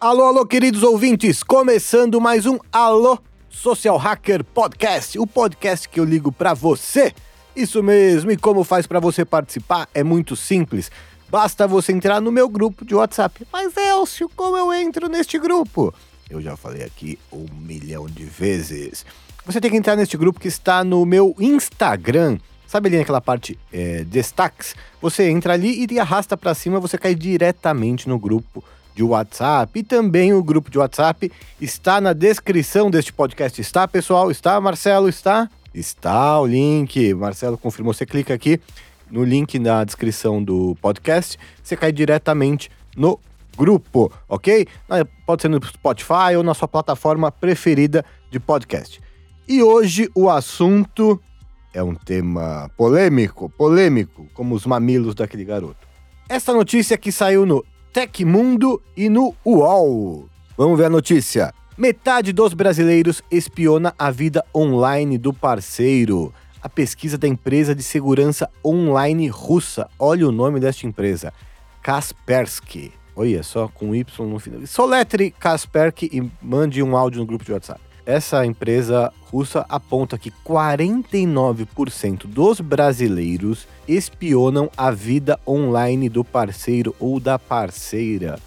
Alô, alô, queridos ouvintes, começando mais um Alô Social Hacker Podcast, o podcast que eu ligo para você. Isso mesmo, e como faz para você participar? É muito simples. Basta você entrar no meu grupo de WhatsApp. Mas Elcio, como eu entro neste grupo? Eu já falei aqui um milhão de vezes. Você tem que entrar neste grupo que está no meu Instagram. Sabe ali naquela parte é, destaques? Você entra ali e arrasta para cima, você cai diretamente no grupo de WhatsApp. E também o grupo de WhatsApp está na descrição deste podcast. Está, pessoal? Está, Marcelo? Está? Está o link. Marcelo confirmou. Você clica aqui no link na descrição do podcast. Você cai diretamente no grupo, ok? Pode ser no Spotify ou na sua plataforma preferida de podcast. E hoje o assunto é um tema polêmico, polêmico, como os mamilos daquele garoto. Essa notícia que saiu no Tecmundo e no UOL. Vamos ver a notícia. Metade dos brasileiros espiona a vida online do parceiro. A pesquisa da empresa de segurança online russa. Olha o nome desta empresa. Kaspersky. Olha só, com Y no final. Soletre Kaspersky e mande um áudio no grupo de WhatsApp. Essa empresa russa aponta que 49% dos brasileiros espionam a vida online do parceiro ou da parceira.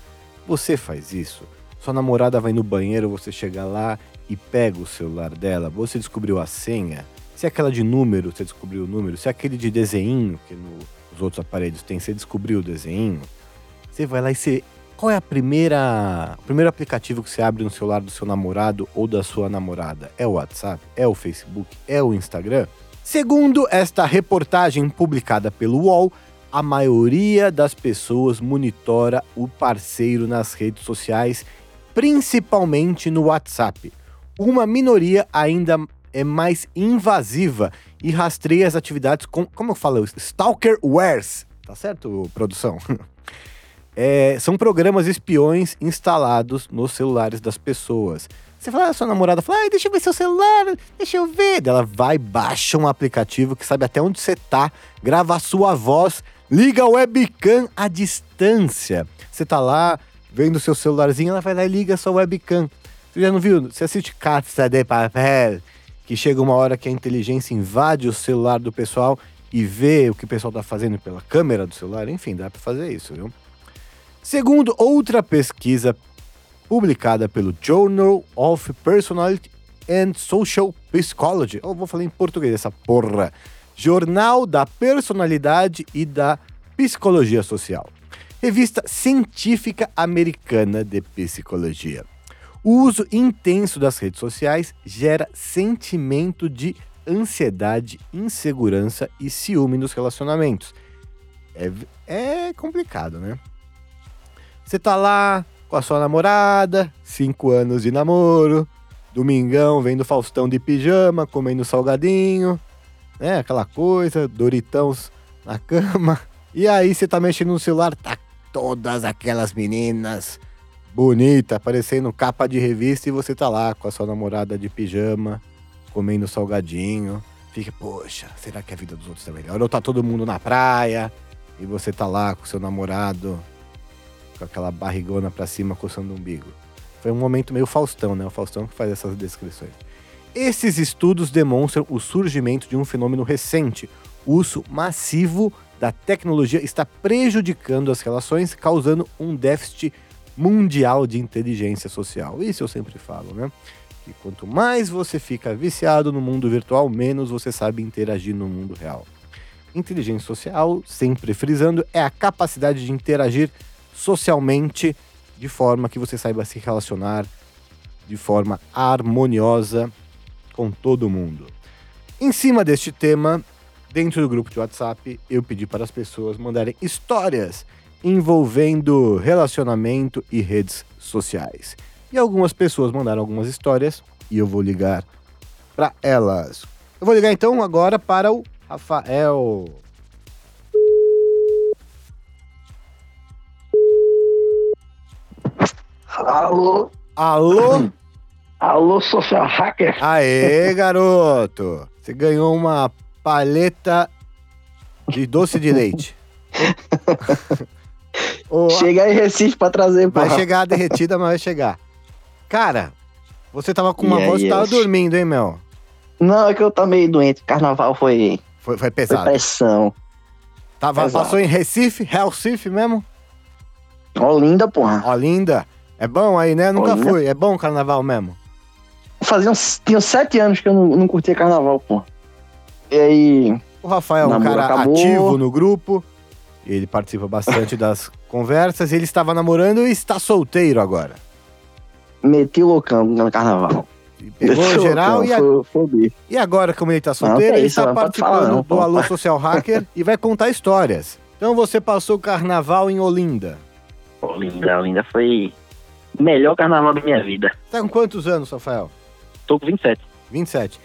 Você faz isso? Sua namorada vai no banheiro, você chega lá e pega o celular dela, você descobriu a senha? Se é aquela de número, você descobriu o número. Se é aquele de desenho, que nos outros aparelhos tem, você descobriu o desenho. Você vai lá e você qual é a primeira, o primeiro aplicativo que você abre no celular do seu namorado ou da sua namorada? É o WhatsApp? É o Facebook? É o Instagram? Segundo esta reportagem publicada pelo UOL, a maioria das pessoas monitora o parceiro nas redes sociais, principalmente no WhatsApp. Uma minoria ainda é mais invasiva e rastreia as atividades com, como eu falo, stalkerwares. Tá certo, produção? é, são programas espiões instalados nos celulares das pessoas. Você fala, a ah, sua namorada fala, ah, deixa eu ver seu celular, deixa eu ver. Ela vai, baixa um aplicativo que sabe até onde você tá, grava a sua voz, liga o webcam à distância. Você tá lá, vendo seu celularzinho, ela vai lá e liga a sua webcam. Você já não viu? Você assiste Casa de Papel, que chega uma hora que a inteligência invade o celular do pessoal e vê o que o pessoal tá fazendo pela câmera do celular. Enfim, dá para fazer isso, viu? Segundo outra pesquisa publicada pelo Journal of Personality and Social Psychology, eu vou falar em português essa porra, Jornal da Personalidade e da Psicologia Social, revista científica americana de psicologia. O uso intenso das redes sociais gera sentimento de ansiedade, insegurança e ciúme nos relacionamentos. É, é complicado, né? Você tá lá com a sua namorada, cinco anos de namoro, domingão vendo Faustão de pijama, comendo salgadinho, né? Aquela coisa, Doritãos na cama. E aí você tá mexendo no celular, tá todas aquelas meninas bonita, parecendo capa de revista e você tá lá com a sua namorada de pijama, comendo salgadinho. Fica, poxa, será que a vida dos outros é melhor? Ou tá todo mundo na praia e você tá lá com seu namorado com aquela barrigona para cima coçando o umbigo. Foi um momento meio Faustão, né? O Faustão que faz essas descrições. Esses estudos demonstram o surgimento de um fenômeno recente. O uso massivo da tecnologia está prejudicando as relações, causando um déficit mundial de inteligência social. Isso eu sempre falo, né? Que quanto mais você fica viciado no mundo virtual, menos você sabe interagir no mundo real. Inteligência social, sempre frisando, é a capacidade de interagir socialmente de forma que você saiba se relacionar de forma harmoniosa com todo mundo. Em cima deste tema, dentro do grupo de WhatsApp, eu pedi para as pessoas mandarem histórias envolvendo relacionamento e redes sociais. E algumas pessoas mandaram algumas histórias e eu vou ligar para elas. Eu vou ligar então agora para o Rafael. Alô? Alô? Alô, social hacker. Aê, garoto! Você ganhou uma paleta de doce de leite. Ô, Chega aí, Recife, pra trazer, vai porra. chegar derretida, mas vai chegar. Cara, você tava com uma E voz tava dormindo, hein, Mel? Não, é que eu tô meio doente. Carnaval foi, Foi, foi foi pesado. pressão. Tava, pesado. passou em Recife, Recife mesmo? Olinda, porra. Olinda. É bom aí, né? Nunca Olinda. fui. É bom o carnaval mesmo. Fazia uns, tinha sete anos que eu não, não curtia carnaval, porra. E aí, O Rafael é um cara acabou. ativo no grupo. Ele participa bastante das conversas. Ele estava namorando e está solteiro agora. meti o loucão no carnaval. E Pegou Meti o geral loucão, e, a- Foi, e agora, como ele está Não, solteiro, que ele está não participando falar não, do pô. Alô Social Hacker e vai contar histórias. Então você passou o carnaval em Olinda. Olinda, Olinda foi melhor carnaval da minha vida. Tá com quantos anos, Rafael? Tô com 27. 27.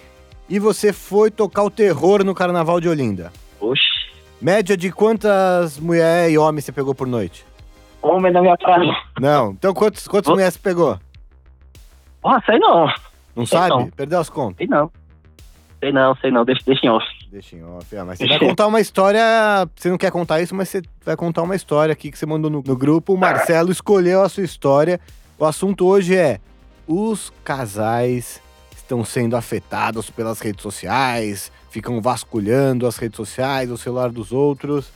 E você foi tocar o terror no carnaval de Olinda. Oxi. Média de quantas mulheres e homens você pegou por noite? Homem da minha praia. Não. Então quantos, quantas mulheres você pegou? Porra, sei não. Não Sei sabe? não. Perdeu as contas. Sei não. Sei não, sei não. Deixa, deixa em off. Deixa em off. ah, mas você vai contar uma história. Você não quer contar isso, mas você vai contar uma história aqui que você mandou no, no grupo. O Marcelo escolheu a sua história. O assunto hoje é: os casais estão sendo afetados pelas redes sociais, ficam vasculhando as redes sociais, o celular dos outros.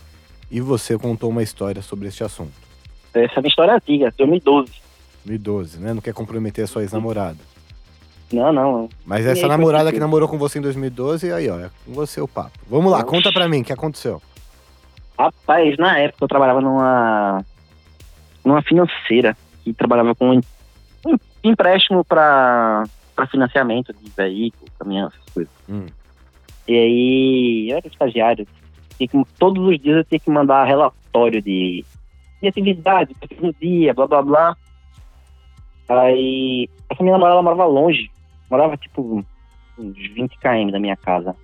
E você contou uma história sobre este assunto. Essa é uma história antiga, 2012. 2012, né? Não quer comprometer a sua ex-namorada. Não, não. Mas essa aí, namorada que- namorou com você em 2012, aí, ó, é com você o papo. Vamos lá, Oxi. conta pra mim, o que aconteceu? Rapaz, na época eu trabalhava numa numa financeira que trabalhava com em- em- empréstimo para financiamento de veículo, caminhão, essas coisas. Hum. E aí eu era estagiário. Tinha que- todos os dias eu tinha que mandar relatório de, de atividade, no dia, blá blá blá. Aí essa minha namorada morava longe. Morava tipo uns 20 km da minha casa.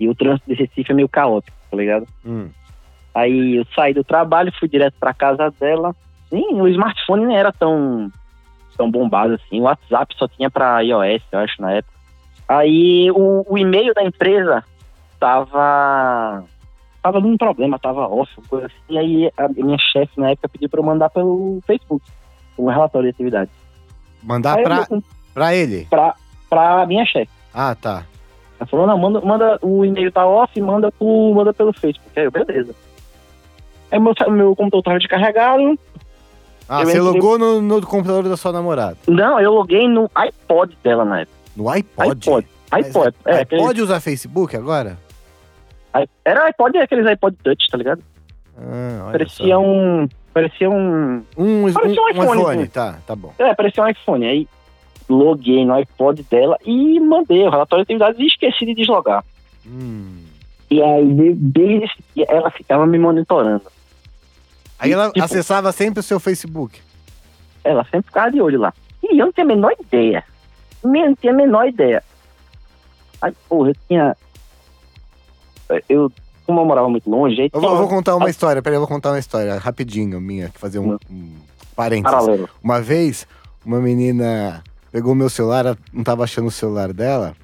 E o trânsito de Recife é meio caótico, tá ligado? Hum. Aí eu saí do trabalho, fui direto pra casa dela. Sim, o smartphone nem era tão, tão bombado assim. O WhatsApp só tinha pra iOS, eu acho, na época. Aí o, o e-mail da empresa tava. tava dando problema, tava off, coisa assim. E aí a minha chefe na época pediu pra eu mandar pelo Facebook um relatório de atividade. Mandar mandei pra ele. pra, pra minha chefe. Ah, tá. Ela falou, não, manda, manda o e-mail tá off, manda, pro, manda pelo Facebook. Aí eu, beleza. Aí meu, meu computador tava descarregado, Ah, Eu você entrei- logou no, no computador da sua namorada. Não, eu loguei no iPod dela na época. No iPod. iPod. Mas iPod. É, i- aquele- iPod usar Facebook agora? era iPod, aqueles iPod Touch, tá ligado? Ah, Parecia só. um. Parecia um. Um, um, parecia um um iPhone, iPhone. sim. Tá, tá bom. É, parecia um iPhone. Aí loguei no iPod dela e mandei o relatório de atividades e esqueci de deslogar. Hum. E aí, de- desde ela ficava me monitorando. Aí ela Tipo- acessava sempre o seu Facebook. Ela sempre ficava de olho lá. E eu não tinha a menor ideia. Eu não tinha a menor ideia. Aí, porra, eu tinha. Eu, como eu morava muito longe, Eu vou, eu vou contar uma Ah. história, peraí, eu vou contar uma história rapidinho minha, que fazer um, um parênteses. paralelo. Uma vez, uma menina pegou meu celular, ela não tava achando o celular dela.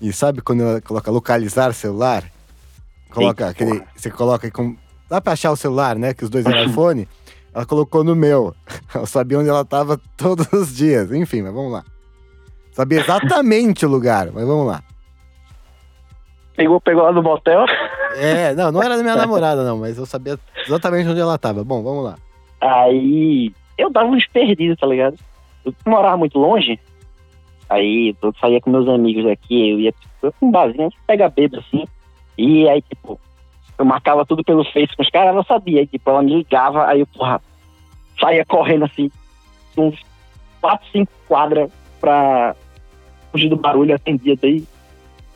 E sabe quando ela coloca localizar celular? Coloca Eita, aquele. porra. Você coloca com. Dá pra achar o celular, né? Que os dois eram iPhone. Ela colocou no meu. Eu sabia onde ela tava todos os dias. Enfim, mas vamos lá. Sabia exatamente o lugar, mas vamos lá. Pegou, pegou lá no motel. É, não, não era da minha namorada, não, mas eu sabia exatamente onde ela tava. Bom, vamos lá. Aí eu dava uns perdidos, tá ligado? Eu morava muito longe. Aí eu saía com meus amigos aqui, eu ia tipo, com um barzinho, pega bebo assim. E aí, tipo, eu marcava tudo pelo Face com os caras, ela sabia. Tipo, ela me ligava, aí eu, porra, saía correndo assim, uns 4, 5 quadras pra fugir do barulho, atendia daí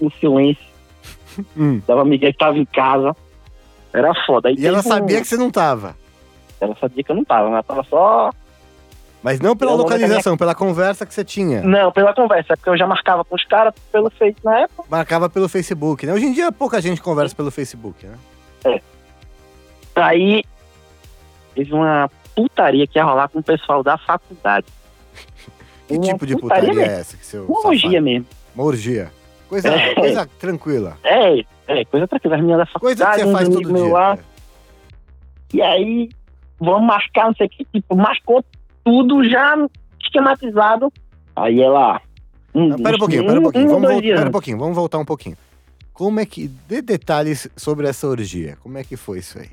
no silêncio. Hum. Dava Miguel que tava em casa. Era foda. Aí E ela um- sabia que você não tava. Ela sabia que eu não tava, ela tava só Mas não pela localização, pela conversa que você tinha. Não, pela conversa, porque eu já marcava com os caras pelo Face na época. Marcava pelo Facebook, né? Hoje em dia pouca gente conversa pelo Facebook, né? Aí teve uma putaria que ia rolar com o pessoal da faculdade. Que Uma tipo de putaria putaria é essa que seu Uma orgia mesmo. Uma orgia. Coisa, É. coisa tranquila. É, é, coisa tranquila. As meninas da Coisa que faculdade, você faz todo dia. lá. E aí, vamos marcar, não sei o que, tipo, marcou tudo já esquematizado. Aí ela. Um, Ah, Pera um pouquinho, pera um pouquinho. um, Vamos, dois vol- dias pera um pouquinho, vamos voltar um pouquinho. Como é que. Dê detalhes sobre essa orgia. Como é que foi isso aí?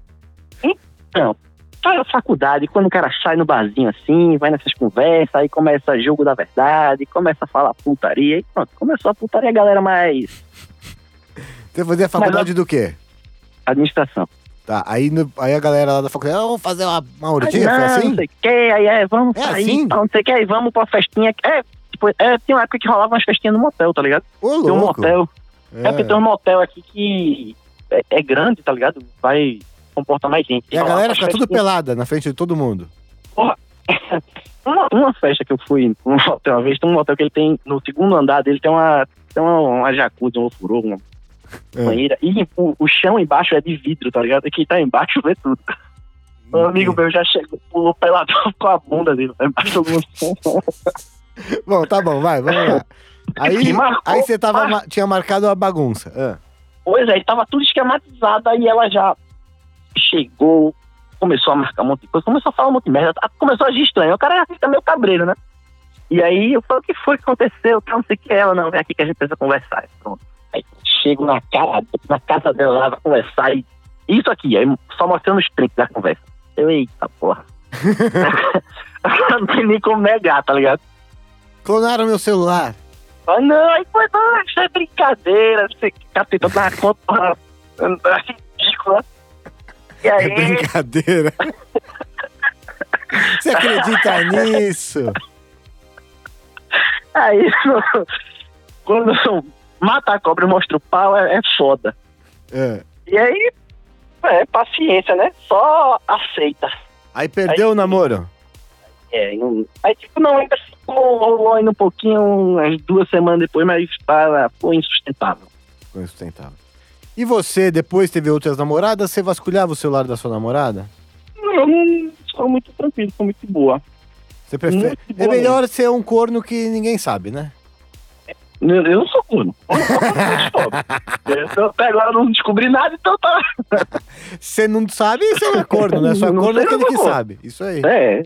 Sai da faculdade, quando o cara sai no barzinho assim, vai nessas conversas, aí começa jogo da verdade, começa a falar putaria, e pronto, começou a putaria, galera mais Você fazia faculdade do quê? administração. Tá, aí, no- aí a galera lá da faculdade, ah, vamos fazer uma, uma? Foi não, assim? não sei o que, aí é, vamos É sair, assim? não sei o que, aí vamos pra festinha. É, tipo, é, tinha uma época que rolava umas festinhas no motel, tá ligado? Ô, Tem um motel. É, É. porque tem um motel aqui que é, é grande, tá ligado? Vai comportar mais gente. E a Rolava galera fica tudo pelada na frente de todo mundo. Uma, uma festa que eu fui num motel uma vez, tem um motel que ele tem, no segundo andar dele tem uma, tem uma, uma jacuzzi, um ofurô, uma É. banheira, e o, o chão embaixo é de vidro, tá ligado? E quem tá embaixo vê tudo. Um amigo meu já chegou, pulou peladão com a bunda dele, tá embaixo do. Bom, tá bom, vai, vamos lá. Aí, marcou, aí você tava, mar- ma- tinha marcado a bagunça. Ah. Pois é, tava tudo esquematizado, aí ela já chegou, começou a marcar um monte de coisa, começou a falar um monte de merda, começou a agir estranho. O cara já fica meio cabreiro, né? E aí eu falei, o que foi que aconteceu? Não sei o que é. ela, não, vem aqui que a gente precisa conversar. Pronto. Aí chego na, cara, na casa dela lá, vai conversar e isso aqui, aí só mostrando os prints da conversa. Eu, eita porra. não tem nem como negar, tá ligado? Clonaram meu celular. Ah, não, aí foi, não, isso é brincadeira, você tá tentando dar conta, é ridícula. E É aí, brincadeira. Você acredita nisso? aí, quando mata a cobra e mostra o pau, é, é foda. É. E aí, é paciência, né? Só aceita. Aí perdeu o namoro. É, não- aí tipo, não, ainda ficou rolou ainda um pouquinho, umas duas semanas depois, mas para, foi insustentável. Ficou insustentável. E você, depois teve outras namoradas, você vasculhava o celular da sua namorada? Não, não sou muito tranquilo, sou muito boa. Você prefere. Muito É boa melhor ser um corno que ninguém sabe, né? Eu, não sou corno. Eu pobre. Eu até agora não descobri nada, então tá. Você não sabe, você não é corno, né? Só Não corno é aquele que sabe. Isso aí. É.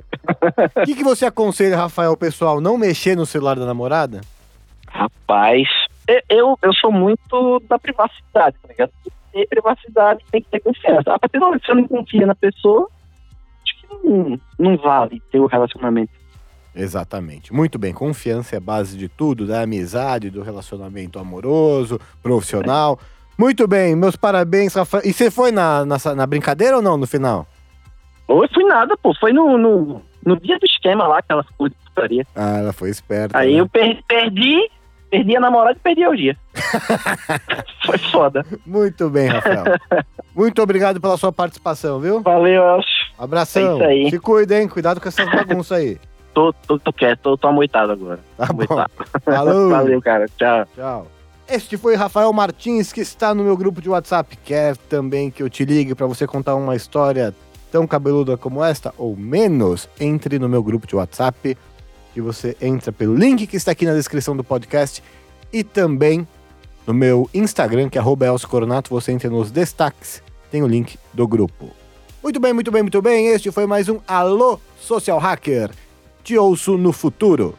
O que, que você aconselha, Rafael, pessoal, não mexer no celular da namorada? Rapaz, eu- eu, sou muito da privacidade, tá ligado? Tem que ter privacidade, tem que ter confiança. A partir do momento que você não confia na pessoa, acho que não, não vale ter o relacionamento. Exatamente. Muito bem. Confiança é a base de tudo, da amizade, do relacionamento amoroso, profissional. Muito bem, meus parabéns, Rafael. E você foi na, na, na brincadeira ou não no final? Ou fui nada, pô. Foi no, no, no dia do esquema lá, aquelas coisas de putaria. Ah, ela foi esperta. Aí né? eu per- perdi, perdi a namorada e perdi o dia. Foi foda. Muito bem, Rafael. Muito obrigado pela sua participação, viu? Valeu, Elcio. Abração. É isso aí. Se cuida, hein? Cuidado com essas bagunças aí. Tô, tô, tô quieto, tô, tô amoitado agora. Tá bom. Amoitado. Falou. Valeu, cara. Tchau. Tchau. Este foi Rafael Martins, que está no meu grupo de WhatsApp. Quer também que eu te ligue para você contar uma história tão cabeluda como esta, ou menos? Entre no meu grupo de WhatsApp, que você entra pelo link que está aqui na descrição do podcast e também no meu Instagram, que é Coronato, você entra nos destaques, tem o link do grupo. Muito bem, muito bem, muito bem. Este foi mais um Alô Social Hacker. Te ouço no futuro.